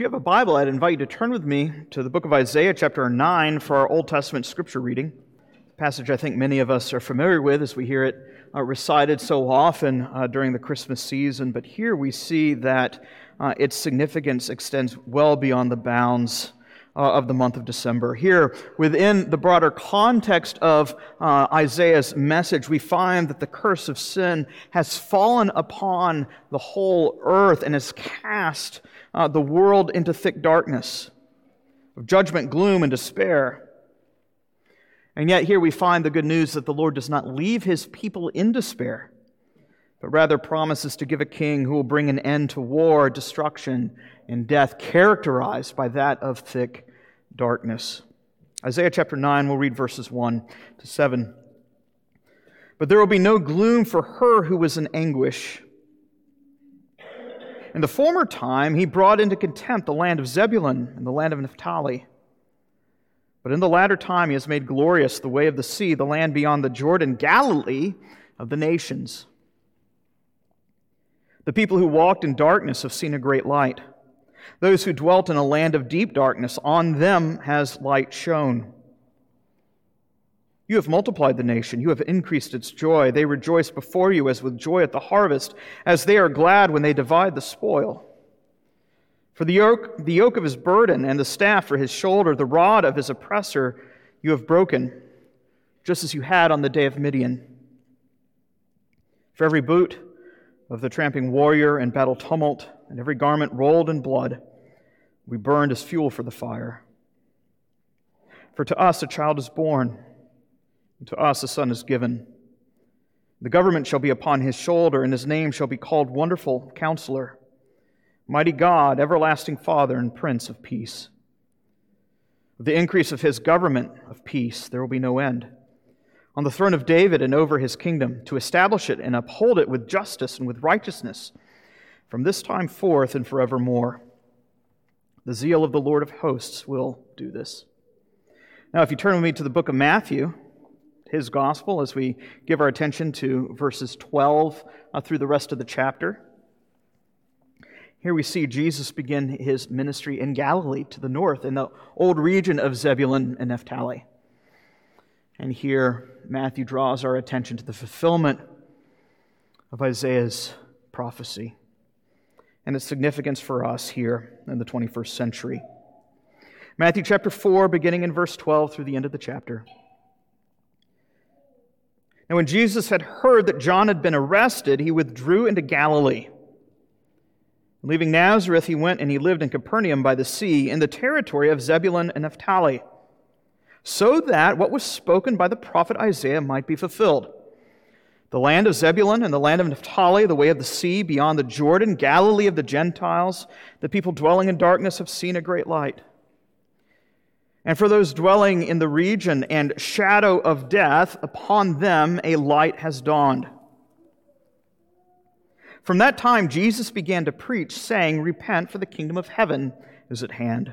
If you have a Bible, I'd invite you to turn with me to the book of Isaiah, chapter 9, for our Old Testament scripture reading. A passage I think many of us are familiar with as we hear it uh, recited so often uh, during the Christmas season. But here we see that uh, its significance extends well beyond the bounds uh, of the month of December. Here, within the broader context of uh, Isaiah's message, we find that the curse of sin has fallen upon the whole earth and has cast uh, the world into thick darkness of judgment, gloom, and despair. And yet, here we find the good news that the Lord does not leave his people in despair, but rather promises to give a king who will bring an end to war, destruction, and death, characterized by that of thick darkness. Isaiah chapter 9, we'll read verses 1 to 7. But there will be no gloom for her who was in anguish. In the former time, he brought into contempt the land of Zebulun and the land of Naphtali. But in the latter time, he has made glorious the way of the sea, the land beyond the Jordan, Galilee of the nations. The people who walked in darkness have seen a great light. Those who dwelt in a land of deep darkness, on them has light shone. You have multiplied the nation. You have increased its joy. They rejoice before you as with joy at the harvest, as they are glad when they divide the spoil. For the yoke, the yoke of his burden and the staff for his shoulder, the rod of his oppressor, you have broken, just as you had on the day of Midian. For every boot of the tramping warrior and battle tumult, and every garment rolled in blood, we burned as fuel for the fire. For to us a child is born and to us a son is given. The government shall be upon his shoulder, and his name shall be called Wonderful Counselor, Mighty God, Everlasting Father, and Prince of Peace. Of the increase of his government of peace there will be no end. On the throne of David and over his kingdom, to establish it and uphold it with justice and with righteousness, from this time forth and forevermore. The zeal of the Lord of hosts will do this. Now, if you turn with me to the book of Matthew, his gospel as we give our attention to verses 12 uh, through the rest of the chapter. Here we see Jesus begin his ministry in Galilee to the north, in the old region of Zebulun and Naphtali. And here Matthew draws our attention to the fulfillment of Isaiah's prophecy and its significance for us here in the 21st century. Matthew chapter 4, beginning in verse 12 through the end of the chapter. And when Jesus had heard that John had been arrested, he withdrew into Galilee. Leaving Nazareth, he went and he lived in Capernaum by the sea, in the territory of Zebulun and Naphtali, so that what was spoken by the prophet Isaiah might be fulfilled. The land of Zebulun and the land of Naphtali, the way of the sea beyond the Jordan, Galilee of the Gentiles, the people dwelling in darkness have seen a great light. And for those dwelling in the region and shadow of death, upon them a light has dawned. From that time, Jesus began to preach, saying, Repent, for the kingdom of heaven is at hand.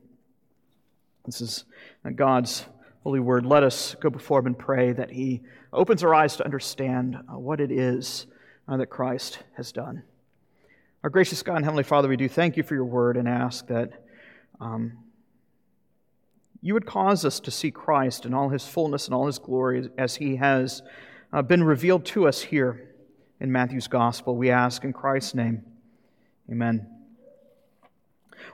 This is God's holy word. Let us go before him and pray that he opens our eyes to understand uh, what it is uh, that Christ has done. Our gracious God and Heavenly Father, we do thank you for your word and ask that um, you would cause us to see Christ in all his fullness and all his glory as he has uh, been revealed to us here in Matthew's gospel. We ask in Christ's name. Amen.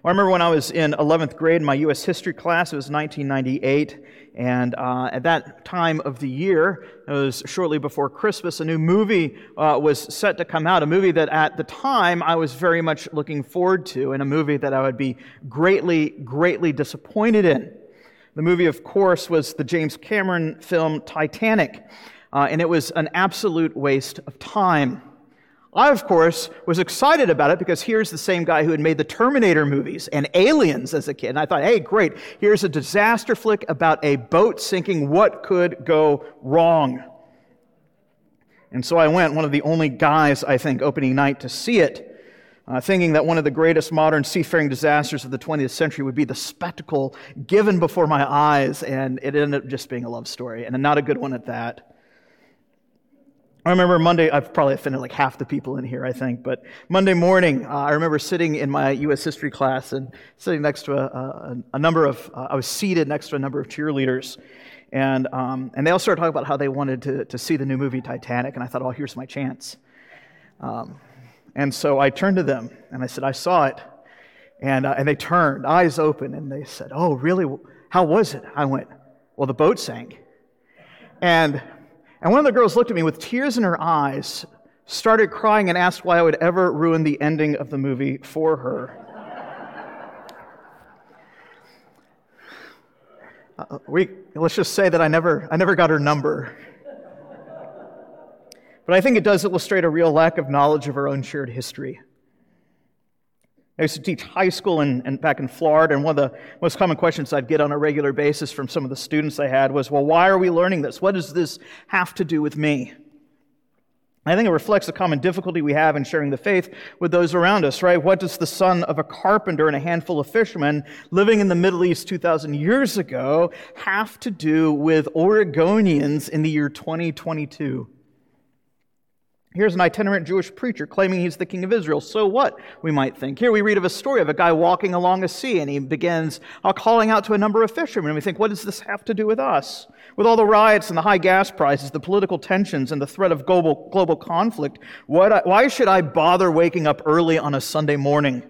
Well, I remember when I was in 11th grade in my U.S. history class, it was 1998, and uh, at that time of the year, it was shortly before Christmas, a new movie uh, was set to come out, a movie that at the time I was very much looking forward to, and a movie that I would be greatly, greatly disappointed in. The movie, of course, was the James Cameron film Titanic, uh, and it was an absolute waste of time. I, of course, was excited about it because here's the same guy who had made the Terminator movies and Aliens as a kid. And I thought, hey, great, here's a disaster flick about a boat sinking. What could go wrong? And so I went, one of the only guys, I think, opening night to see it, uh, thinking that one of the greatest modern seafaring disasters of the 20th century would be the spectacle given before my eyes. And it ended up just being a love story, and not a good one at that. I remember Monday, I've probably offended like half the people in here, I think, but Monday morning, uh, I remember sitting in my U.S. history class and sitting next to a, a, a number of, uh, I was seated next to a number of cheerleaders. And, um, and they all started talking about how they wanted to, to see the new movie Titanic. And I thought, oh, here's my chance. Um, and so I turned to them and I said, I saw it. And, uh, and they turned, eyes open, and they said, Oh, really? How was it? I went, Well, the boat sank. And and one of the girls looked at me with tears in her eyes, started crying, and asked why I would ever ruin the ending of the movie for her. Uh, we, let's just say that I never, I never got her number. But I think it does illustrate a real lack of knowledge of our own shared history. I used to teach high school in, in, back in Florida, and one of the most common questions I'd get on a regular basis from some of the students I had was, Well, why are we learning this? What does this have to do with me? I think it reflects the common difficulty we have in sharing the faith with those around us, right? What does the son of a carpenter and a handful of fishermen living in the Middle East 2,000 years ago have to do with Oregonians in the year 2022? Here's an itinerant Jewish preacher claiming he's the king of Israel. So what, we might think. Here we read of a story of a guy walking along a sea and he begins uh, calling out to a number of fishermen. And we think, what does this have to do with us? With all the riots and the high gas prices, the political tensions, and the threat of global, global conflict, what, why should I bother waking up early on a Sunday morning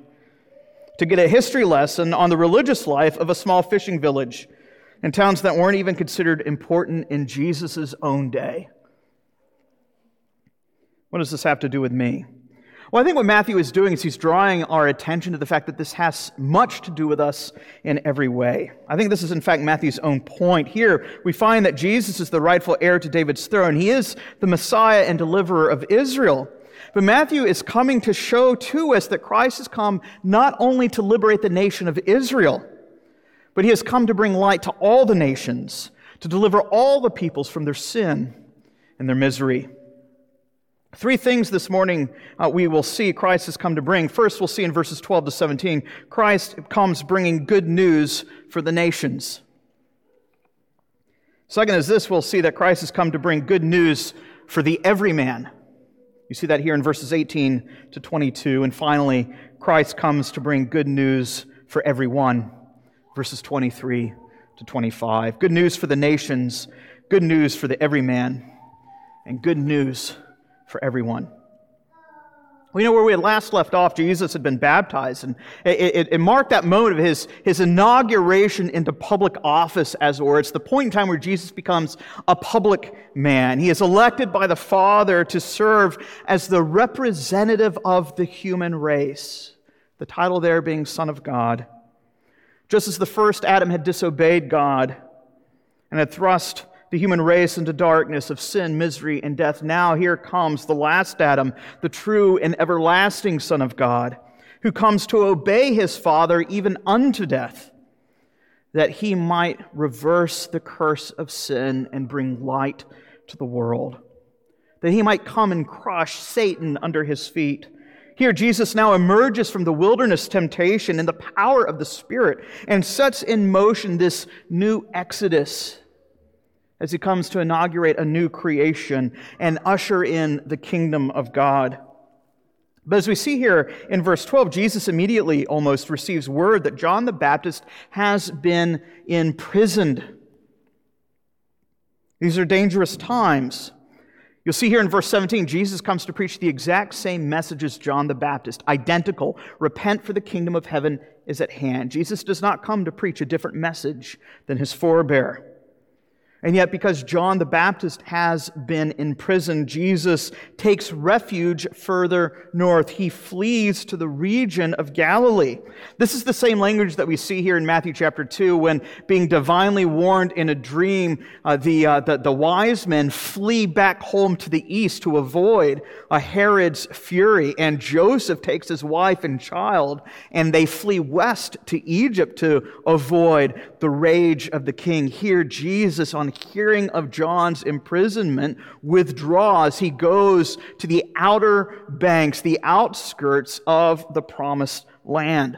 to get a history lesson on the religious life of a small fishing village in towns that weren't even considered important in Jesus' own day? What does this have to do with me? Well, I think what Matthew is doing is he's drawing our attention to the fact that this has much to do with us in every way. I think this is, in fact, Matthew's own point. Here, we find that Jesus is the rightful heir to David's throne. He is the Messiah and deliverer of Israel. But Matthew is coming to show to us that Christ has come not only to liberate the nation of Israel, but he has come to bring light to all the nations, to deliver all the peoples from their sin and their misery. Three things this morning uh, we will see Christ has come to bring. First, we'll see in verses 12 to 17, Christ comes bringing good news for the nations. Second is this we'll see that Christ has come to bring good news for the everyman. You see that here in verses 18 to 22. And finally, Christ comes to bring good news for everyone, verses 23 to 25. Good news for the nations, good news for the everyman, and good news for everyone. We know where we had last left off, Jesus had been baptized, and it, it, it, marked that moment of his, his inauguration into public office, as it were. It's the point in time where Jesus becomes a public man. He is elected by the Father to serve as the representative of the human race, the title there being Son of God. Just as the first Adam had disobeyed God and had thrust the human race into darkness of sin, misery, and death. Now here comes the last Adam, the true and everlasting Son of God, who comes to obey his Father even unto death, that he might reverse the curse of sin and bring light to the world, that he might come and crush Satan under his feet. Here, Jesus now emerges from the wilderness temptation in the power of the Spirit and sets in motion this new exodus as he comes to inaugurate a new creation and usher in the kingdom of God. But as we see here in verse 12, Jesus immediately almost receives word that John the Baptist has been imprisoned. These are dangerous times. You'll see here in verse 17, Jesus comes to preach the exact same message as John the Baptist, identical. Repent, for the kingdom of heaven is at hand. Jesus does not come to preach a different message than his forebear. And yet, because John the Baptist has been in prison, Jesus takes refuge further north. He flees to the region of Galilee. This is the same language that we see here in Matthew chapter 2 when, being divinely warned in a dream, uh, the, uh, the, the, wise men flee back home to the east to avoid uh, Herod's fury. And Joseph takes his wife and child, and they flee west to Egypt to avoid the rage of the king. Here, Jesus, on hearing of John's imprisonment, withdraws. He goes to the outer banks, the outskirts of the promised land.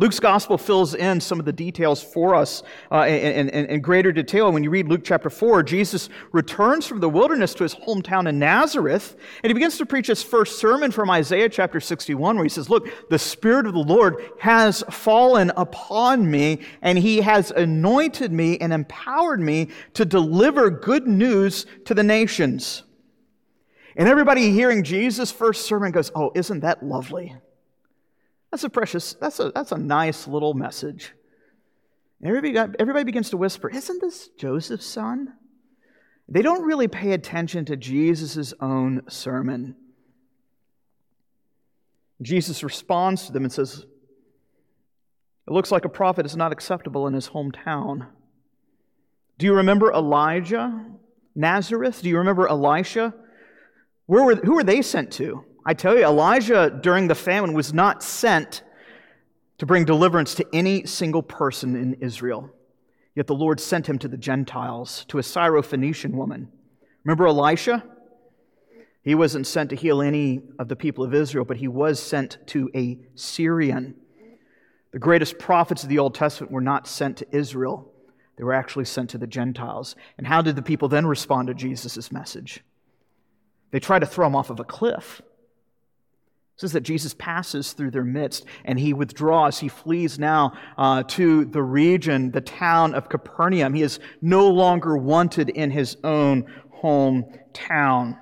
Luke's gospel fills in some of the details for us uh, in, in, in, greater detail. When you read Luke chapter 4, Jesus returns from the wilderness to his hometown in Nazareth, and he begins to preach his first sermon from Isaiah chapter 61, where he says, Look, the Spirit of the Lord has fallen upon me, and he has anointed me and empowered me to deliver good news to the nations. And everybody hearing Jesus' first sermon goes, Oh, isn't that lovely? That's a precious, that's a, that's a nice little message. Everybody, got, everybody begins to whisper, Isn't this Joseph's son? They don't really pay attention to Jesus' own sermon. Jesus responds to them and says, It looks like a prophet is not acceptable in his hometown. Do you remember Elijah, Nazareth? Do you remember Elisha? Where were, who were they sent to? I tell you, Elijah during the famine was not sent to bring deliverance to any single person in Israel. Yet the Lord sent him to the Gentiles, to a Syrophoenician woman. Remember Elisha? He wasn't sent to heal any of the people of Israel, but he was sent to a Syrian. The greatest prophets of the Old Testament were not sent to Israel, they were actually sent to the Gentiles. And how did the people then respond to Jesus' message? They tried to throw him off of a cliff says that Jesus passes through their midst and he withdraws. He flees now uh, to the region, the town of Capernaum. He is no longer wanted in his own hometown.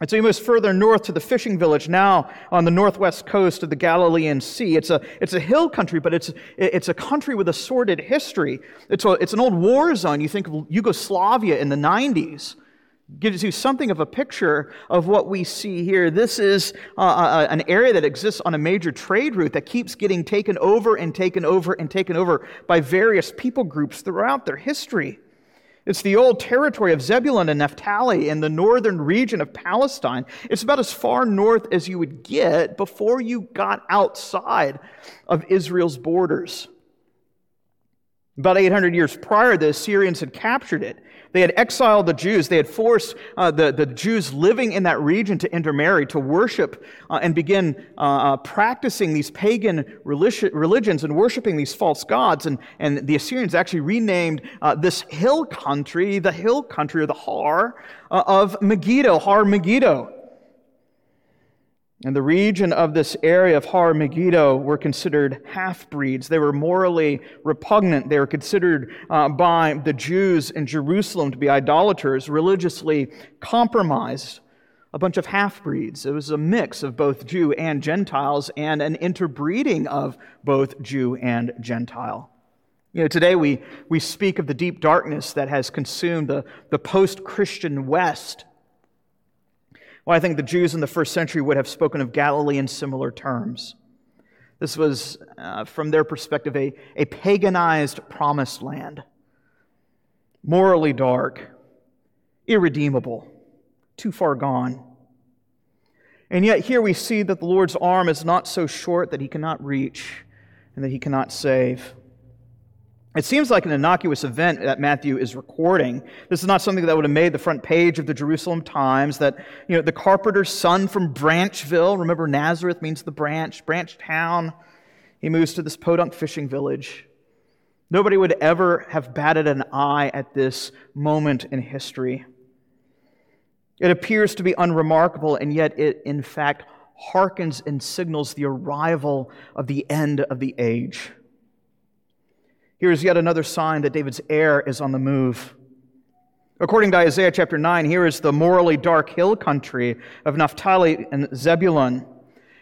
And so he moves further north to the fishing village, now on the northwest coast of the Galilean Sea. It's a, it's a hill country, but it's, it's a country with a sordid history. It's, a, it's an old war zone. You think of Yugoslavia in the 90s gives you something of a picture of what we see here. This is uh, uh, uh, an area that exists on a major trade route that keeps getting taken over and taken over and taken over by various people groups throughout their history. It's the old territory of Zebulun and Naphtali in the northern region of Palestine. It's about as far north as you would get before you got outside of Israel's borders. About 800 years prior, the Assyrians had captured it. They had exiled the Jews. They had forced uh, the, the Jews living in that region to intermarry, to worship, uh, and begin uh, uh practicing these pagan religions and worshiping these false gods. And, and the Assyrians actually renamed uh, this hill country the hill country, or the Har, uh, of Megiddo, Har Megiddo. And the region of this area of Har Megiddo were considered half breeds. They were morally repugnant. They were considered uh, by the Jews in Jerusalem to be idolaters, religiously compromised. A bunch of half breeds. It was a mix of both Jew and Gentiles and an interbreeding of both Jew and Gentile. You know, today we, we speak of the deep darkness that has consumed the, the post Christian West well, I think the Jews in the first century would have spoken of Galilee in similar terms. This was, uh, from their perspective, a, a paganized promised land, morally dark, irredeemable, too far gone. And yet, here we see that the Lord's arm is not so short that he cannot reach and that he cannot save. It seems like an innocuous event that Matthew is recording. This is not something that would have made the front page of the Jerusalem Times. That, you know, the carpenter's son from Branchville, remember Nazareth means the branch, branch town. He moves to this podunk fishing village. Nobody would ever have batted an eye at this moment in history. It appears to be unremarkable, and yet it, in fact, harkens and signals the arrival of the end of the age. Here is yet another sign that David's heir is on the move. According to Isaiah chapter 9, here is the morally dark hill country of Naphtali and Zebulun.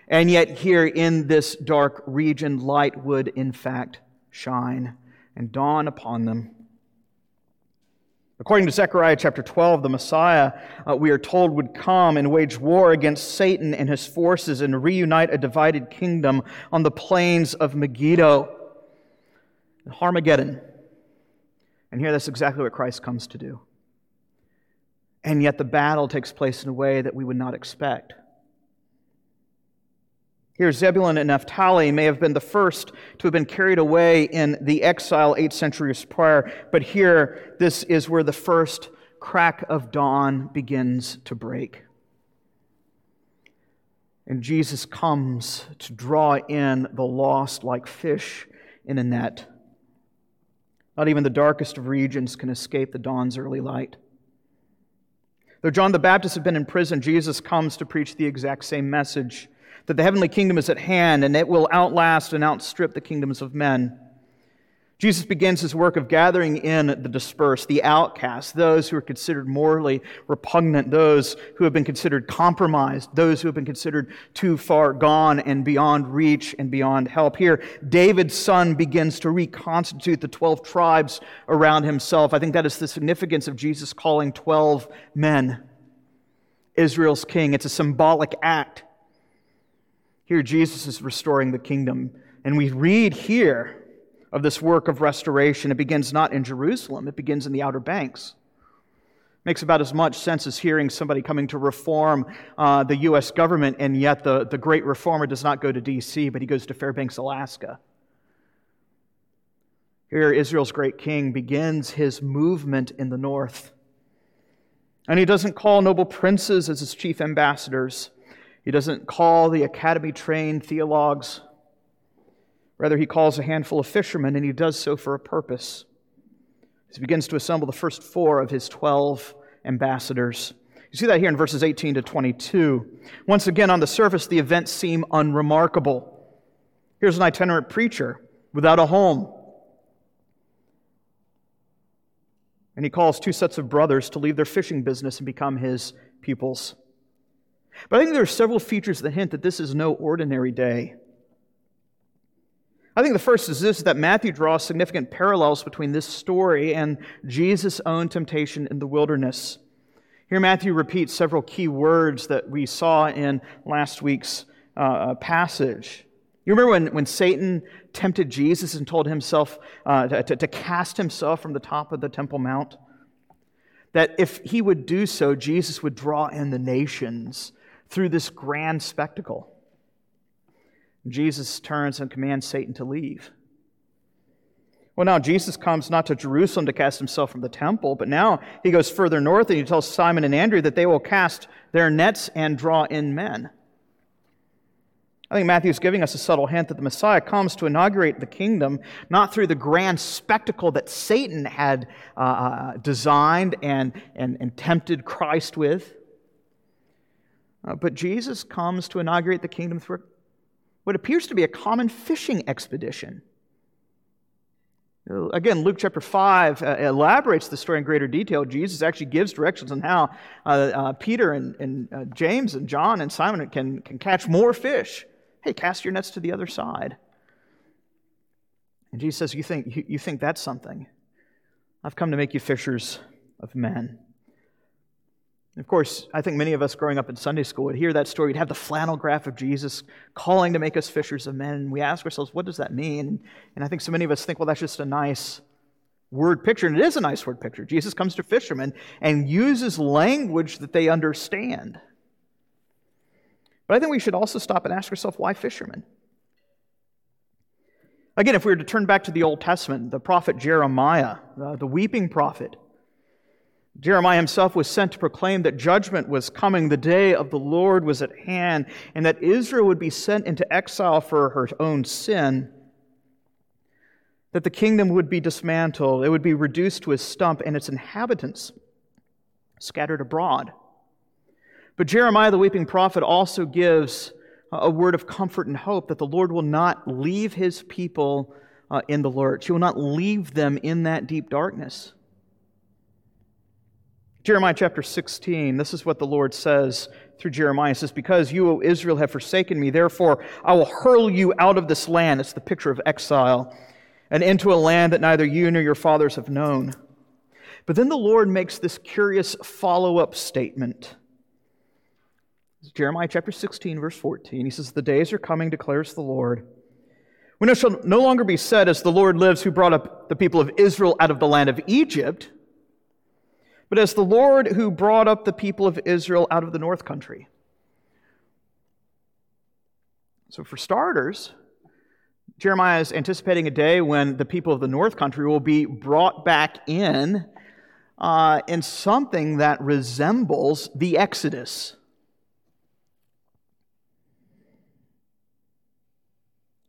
And yet, here in this dark region, light would in fact shine and dawn upon them. According to Zechariah chapter 12, the Messiah, uh, we are told, would come and wage war against Satan and his forces and reunite a divided kingdom on the plains of Megiddo and Armageddon. And here, that's exactly what Christ comes to do. And yet, the battle takes place in a way that we would not expect. Here, Zebulun and Naphtali may have been the first to have been carried away in the exile eight centuries prior, but here, this is where the first crack of dawn begins to break. And Jesus comes to draw in the lost like fish in a net. Not even the darkest of regions can escape the dawn's early light. Though John the Baptist had been in prison, Jesus comes to preach the exact same message that the heavenly kingdom is at hand and it will outlast and outstrip the kingdoms of men. Jesus begins his work of gathering in the dispersed, the outcasts, those who are considered morally repugnant, those who have been considered compromised, those who have been considered too far gone and beyond reach and beyond help. Here, David's son begins to reconstitute the 12 tribes around himself. I think that is the significance of Jesus calling 12 men Israel's king. It's a symbolic act. Here, Jesus is restoring the kingdom. And we read here of this work of restoration. It begins not in Jerusalem, it begins in the Outer Banks. Makes about as much sense as hearing somebody coming to reform uh, the U.S. government, and yet the, the great reformer does not go to D.C., but he goes to Fairbanks, Alaska. Here, Israel's great king begins his movement in the north. And he doesn't call noble princes as his chief ambassadors. He doesn't call the academy trained theologues. Rather, he calls a handful of fishermen, and he does so for a purpose. He begins to assemble the first four of his 12 ambassadors. You see that here in verses 18 to 22. Once again, on the surface, the events seem unremarkable. Here's an itinerant preacher without a home. And he calls two sets of brothers to leave their fishing business and become his pupils. But I think there are several features that hint that this is no ordinary day. I think the first is this that Matthew draws significant parallels between this story and Jesus' own temptation in the wilderness. Here, Matthew repeats several key words that we saw in last week's uh, uh passage. You remember when, when Satan tempted Jesus and told himself uh, to, to cast himself from the top of the Temple Mount? That if he would do so, Jesus would draw in the nations through this grand spectacle. Jesus turns and commands Satan to leave. Well, now Jesus comes not to Jerusalem to cast himself from the temple, but now he goes further north and he tells Simon and Andrew that they will cast their nets and draw in men. I think Matthew is giving us a subtle hint that the Messiah comes to inaugurate the kingdom not through the grand spectacle that Satan had uh, uh designed and, and, and tempted Christ with, uh, but Jesus comes to inaugurate the kingdom through what appears to be a common fishing expedition. Again, Luke chapter 5 uh, elaborates the story in greater detail. Jesus actually gives directions on how uh, uh, Peter and, and uh, James and John and Simon can, can catch more fish. Hey, cast your nets to the other side. And Jesus says, You think, you, you think that's something? I've come to make you fishers of men. Of course, I think many of us growing up in Sunday school would hear that story. We'd have the flannel graph of Jesus calling to make us fishers of men. And we ask ourselves, what does that mean? And I think so many of us think, well, that's just a nice word picture. And it is a nice word picture. Jesus comes to fishermen and uses language that they understand. But I think we should also stop and ask ourselves, why fishermen? Again, if we were to turn back to the Old Testament, the prophet Jeremiah, uh, the weeping prophet, Jeremiah himself was sent to proclaim that judgment was coming, the day of the Lord was at hand, and that Israel would be sent into exile for her own sin, that the kingdom would be dismantled, it would be reduced to a stump, and its inhabitants scattered abroad. But Jeremiah, the weeping prophet, also gives a word of comfort and hope that the Lord will not leave his people uh, in the lurch. He will not leave them in that deep darkness. Jeremiah chapter 16, this is what the Lord says through Jeremiah. It says, Because you, O Israel, have forsaken me, therefore I will hurl you out of this land. It's the picture of exile, and into a land that neither you nor your fathers have known. But then the Lord makes this curious follow up statement. Jeremiah chapter 16, verse 14. He says, The days are coming, declares the Lord, when it shall no longer be said, As the Lord lives, who brought up the people of Israel out of the land of Egypt but as the Lord who brought up the people of Israel out of the north country. So, for starters, Jeremiah is anticipating a day when the people of the north country will be brought back in uh, in something that resembles the Exodus.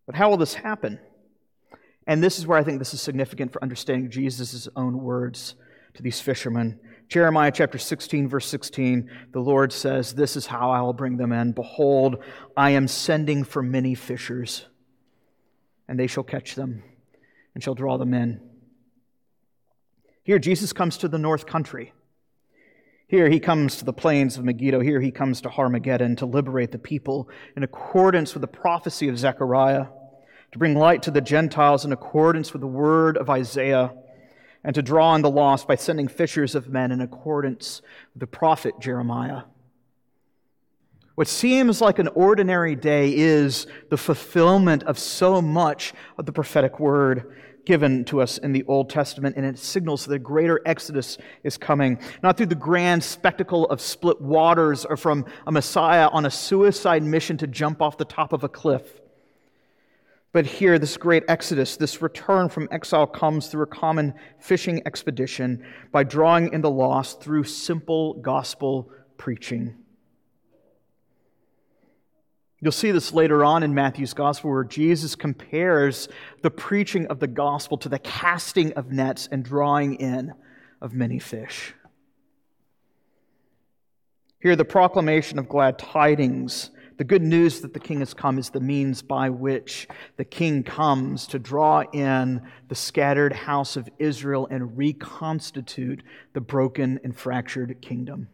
But how will this happen? And this is where I think this is significant for understanding Jesus' own words to these fishermen. Jeremiah chapter 16, verse 16, the Lord says, This is how I will bring them in. Behold, I am sending for many fishers, and they shall catch them and shall draw them in. Here, Jesus comes to the north country. Here, he comes to the plains of Megiddo. Here, he comes to Harmageddon to liberate the people in accordance with the prophecy of Zechariah, to bring light to the Gentiles in accordance with the word of Isaiah and to draw on the lost by sending fishers of men in accordance with the prophet Jeremiah. What seems like an ordinary day is the fulfillment of so much of the prophetic word given to us in the Old Testament, and it signals that a greater exodus is coming, not through the grand spectacle of split waters or from a Messiah on a suicide mission to jump off the top of a cliff but here, this great exodus, this return from exile, comes through a common fishing expedition by drawing in the lost through simple gospel preaching. You'll see this later on in Matthew's gospel where Jesus compares the preaching of the gospel to the casting of nets and drawing in of many fish. Here, the proclamation of glad tidings the good news that the king has come is the means by which the king comes to draw in the scattered house of Israel and reconstitute the broken and fractured kingdom.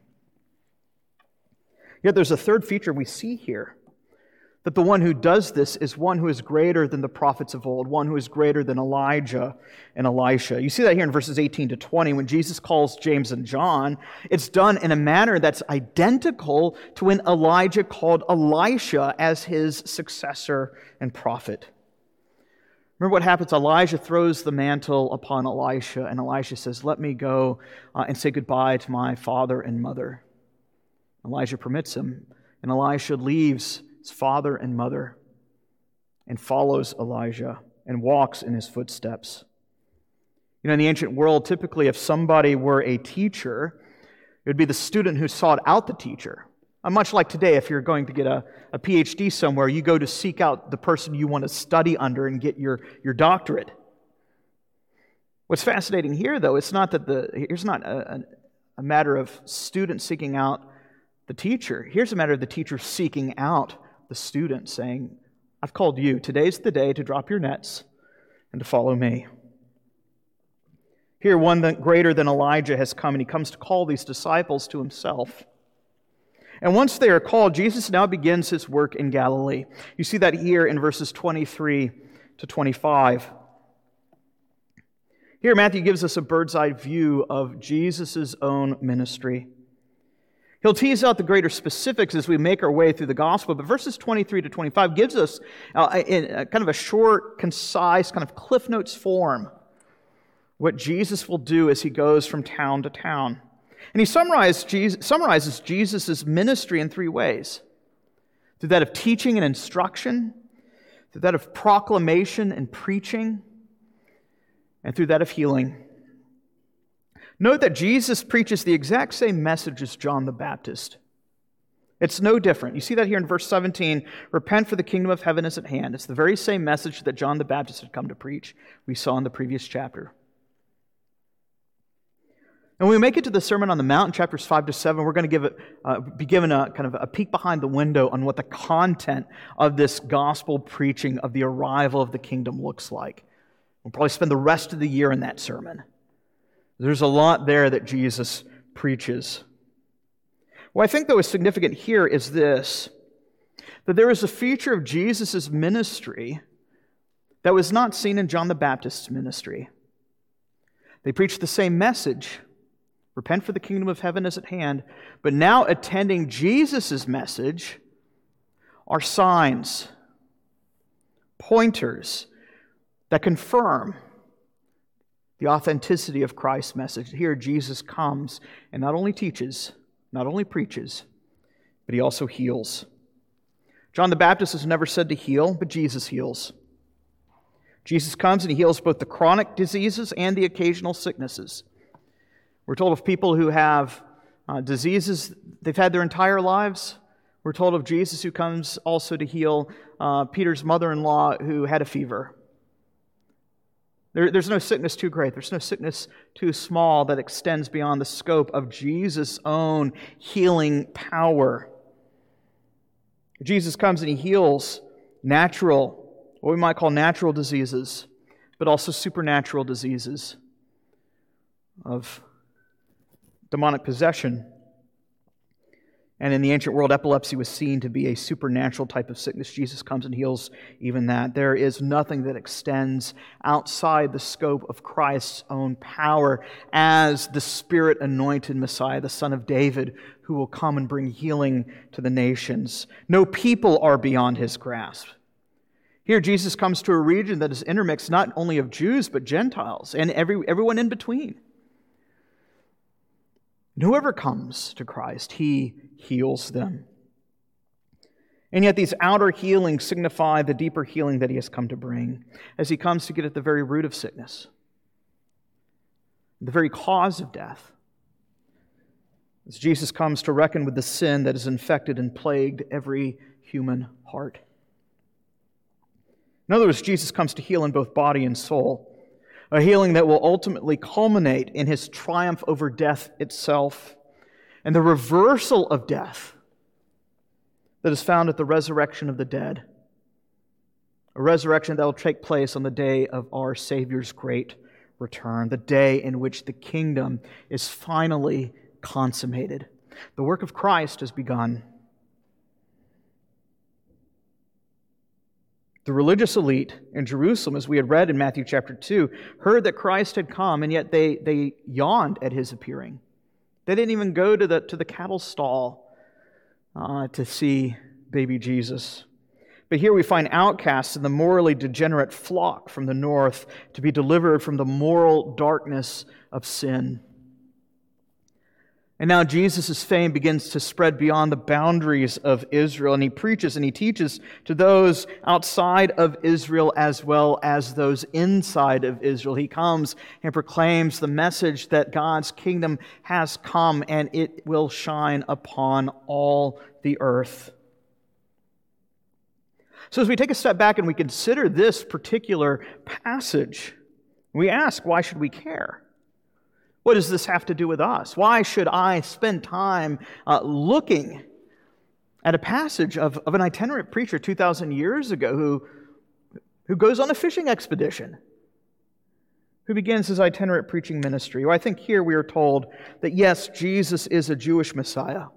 Yet there's a third feature we see here that the one who does this is one who is greater than the prophets of old, one who is greater than Elijah and Elisha. You see that here in verses 18 to 20 when Jesus calls James and John. It's done in a manner that's identical to when Elijah called Elisha as his successor and prophet. Remember what happens? Elijah throws the mantle upon Elisha, and Elisha says, Let me go uh, and say goodbye to my father and mother. Elijah permits him, and Elisha leaves his father and mother, and follows Elijah and walks in his footsteps. You know, in the ancient world, typically if somebody were a teacher, it would be the student who sought out the teacher. Uh, much like today, if you're going to get a, a PhD somewhere, you go to seek out the person you want to study under and get your, your doctorate. What's fascinating here, though, it's not that the here's not a, a matter of students seeking out the teacher. Here's a matter of the teacher seeking out the student, saying, I've called you. Today's the day to drop your nets and to follow me. Here, one that greater than Elijah has come, and he comes to call these disciples to himself. And once they are called, Jesus now begins his work in Galilee. You see that here in verses 23 to 25. Here, Matthew gives us a bird's eye view of Jesus' own ministry. He'll tease out the greater specifics as we make our way through the gospel, but verses 23 to 25 gives us uh, in kind of a short, concise, kind of Cliff Notes form what Jesus will do as he goes from town to town. And he Jesus, summarizes Jesus' ministry in three ways through that of teaching and instruction, through that of proclamation and preaching, and through that of healing. Note that Jesus preaches the exact same message as John the Baptist. It's no different. You see that here in verse 17 repent, for the kingdom of heaven is at hand. It's the very same message that John the Baptist had come to preach, we saw in the previous chapter. And when we make it to the Sermon on the Mount, in chapters 5 to 7, we're going to give it, uh, be given a kind of a peek behind the window on what the content of this gospel preaching of the arrival of the kingdom looks like. We'll probably spend the rest of the year in that sermon. There's a lot there that Jesus preaches. What I think, though, is significant here is this that there is a feature of Jesus' ministry that was not seen in John the Baptist's ministry. They preached the same message repent for the kingdom of heaven is at hand, but now attending Jesus' message are signs, pointers that confirm the authenticity of Christ's message. Here, Jesus comes and not only teaches, not only preaches, but he also heals. John the Baptist is never said to heal, but Jesus heals. Jesus comes and he heals both the chronic diseases and the occasional sicknesses. We're told of people who have uh, diseases they've had their entire lives. We're told of Jesus who comes also to heal uh, Peter's mother in law who had a fever. There, there's no sickness too great. There's no sickness too small that extends beyond the scope of Jesus' own healing power. Jesus comes and he heals natural, what we might call natural diseases, but also supernatural diseases of demonic possession. And in the ancient world, epilepsy was seen to be a supernatural type of sickness. Jesus comes and heals even that. There is nothing that extends outside the scope of Christ's own power as the Spirit anointed Messiah, the Son of David, who will come and bring healing to the nations. No people are beyond his grasp. Here, Jesus comes to a region that is intermixed not only of Jews, but Gentiles and every, everyone in between. And whoever comes to Christ, he heals them. And yet, these outer healings signify the deeper healing that he has come to bring as he comes to get at the very root of sickness, the very cause of death. As Jesus comes to reckon with the sin that has infected and plagued every human heart. In other words, Jesus comes to heal in both body and soul a healing that will ultimately culminate in his triumph over death itself and the reversal of death that is found at the resurrection of the dead. A resurrection that will take place on the day of our Savior's great return, the day in which the kingdom is finally consummated. The work of Christ has begun. The religious elite in Jerusalem, as we had read in Matthew chapter 2, heard that Christ had come, and yet they, they yawned at his appearing. They didn't even go to the, to the cattle stall uh, to see baby Jesus. But here we find outcasts in the morally degenerate flock from the north to be delivered from the moral darkness of sin. And now Jesus' fame begins to spread beyond the boundaries of Israel, and he preaches and he teaches to those outside of Israel as well as those inside of Israel. He comes and proclaims the message that God's kingdom has come and it will shine upon all the earth. So, as we take a step back and we consider this particular passage, we ask, why should we care? What does this have to do with us? Why should I spend time uh, looking at a passage of, of an itinerant preacher 2,000 years ago who, who goes on a fishing expedition? Who begins his itinerant preaching ministry? Well, I think here we are told that yes, Jesus is a Jewish Messiah,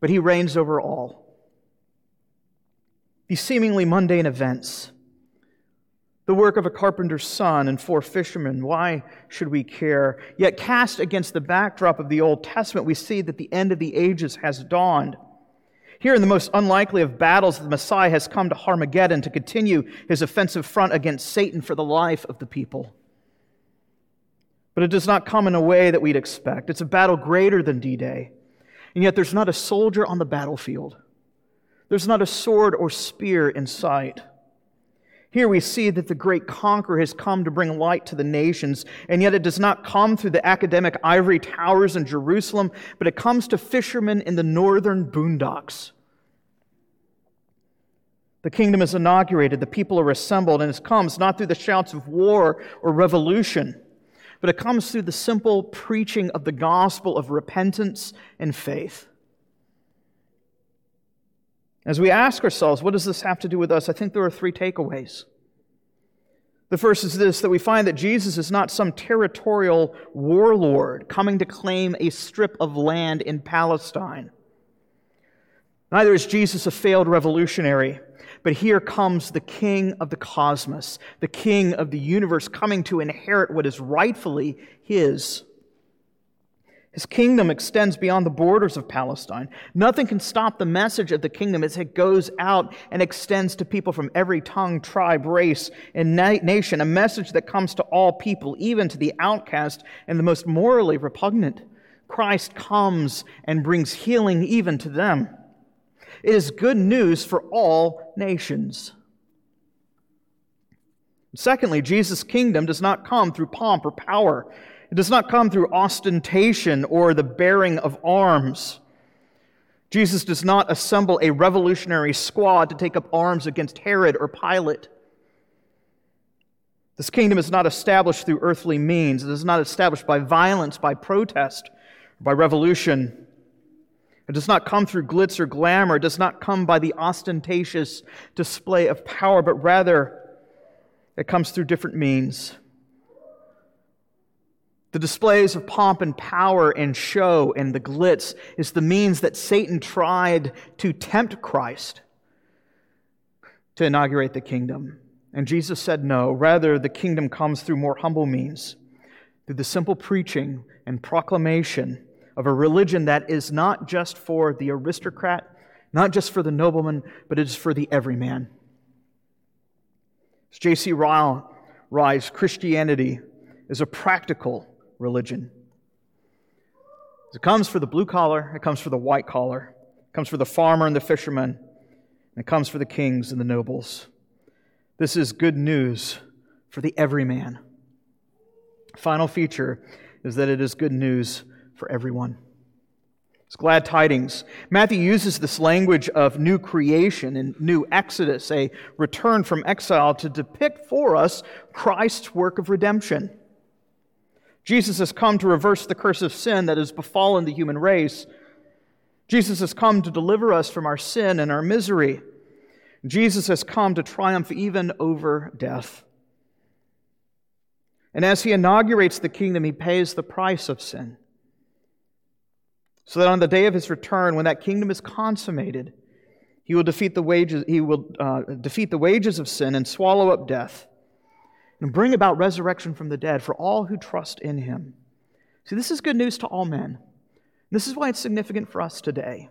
but he reigns over all. These seemingly mundane events, the work of a carpenter's son and four fishermen. Why should we care? Yet, cast against the backdrop of the Old Testament, we see that the end of the ages has dawned. Here, in the most unlikely of battles, the Messiah has come to Armageddon to continue his offensive front against Satan for the life of the people. But it does not come in a way that we'd expect. It's a battle greater than D Day. And yet, there's not a soldier on the battlefield, there's not a sword or spear in sight. Here we see that the great conqueror has come to bring light to the nations, and yet it does not come through the academic ivory towers in Jerusalem, but it comes to fishermen in the northern boondocks. The kingdom is inaugurated, the people are assembled, and it comes not through the shouts of war or revolution, but it comes through the simple preaching of the gospel of repentance and faith. As we ask ourselves, what does this have to do with us? I think there are three takeaways. The first is this that we find that Jesus is not some territorial warlord coming to claim a strip of land in Palestine. Neither is Jesus a failed revolutionary, but here comes the king of the cosmos, the king of the universe, coming to inherit what is rightfully his. His kingdom extends beyond the borders of Palestine. Nothing can stop the message of the kingdom as it goes out and extends to people from every tongue, tribe, race, and na- nation. A message that comes to all people, even to the outcast and the most morally repugnant. Christ comes and brings healing even to them. It is good news for all nations. Secondly, Jesus' kingdom does not come through pomp or power. It does not come through ostentation or the bearing of arms. Jesus does not assemble a revolutionary squad to take up arms against Herod or Pilate. This kingdom is not established through earthly means. It is not established by violence, by protest, by revolution. It does not come through glitz or glamour. It does not come by the ostentatious display of power, but rather it comes through different means. The displays of pomp and power and show and the glitz is the means that Satan tried to tempt Christ to inaugurate the kingdom. And Jesus said no. Rather, the kingdom comes through more humble means, through the simple preaching and proclamation of a religion that is not just for the aristocrat, not just for the nobleman, but it is for the everyman. As J.C. Ryle writes, Christianity is a practical religion. It comes for the blue collar, it comes for the white collar, it comes for the farmer and the fisherman, and it comes for the kings and the nobles. This is good news for the everyman. Final feature is that it is good news for everyone. It's glad tidings. Matthew uses this language of new creation and new exodus, a return from exile, to depict for us Christ's work of redemption. Jesus has come to reverse the curse of sin that has befallen the human race. Jesus has come to deliver us from our sin and our misery. Jesus has come to triumph even over death. And as he inaugurates the kingdom, he pays the price of sin. So that on the day of his return, when that kingdom is consummated, he will defeat the wages, he will, uh, defeat the wages of sin and swallow up death and bring about resurrection from the dead for all who trust in him. See, this is good news to all men. This is why it's significant for us today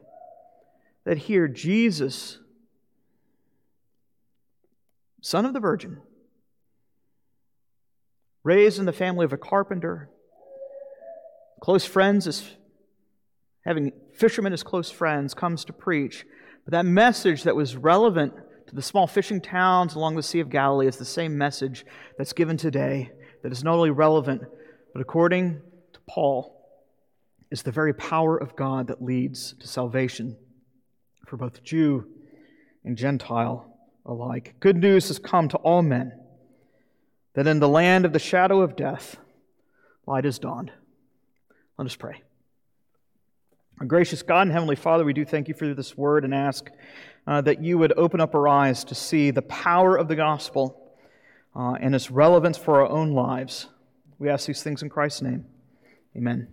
that here Jesus, son of the Virgin, raised in the family of a carpenter, close friends as having fishermen as close friends, comes to preach. But that message that was relevant to the small fishing towns along the Sea of Galilee is the same message that's given today that is not only relevant, but according to Paul, is the very power of God that leads to salvation for both Jew and Gentile alike. Good news has come to all men that in the land of the shadow of death, light has dawned. Let us pray. Our gracious God and Heavenly Father, we do thank you for this word and ask uh, that you would open up our eyes to see the power of the gospel uh, and its relevance for our own lives. We ask these things in Christ's name. Amen.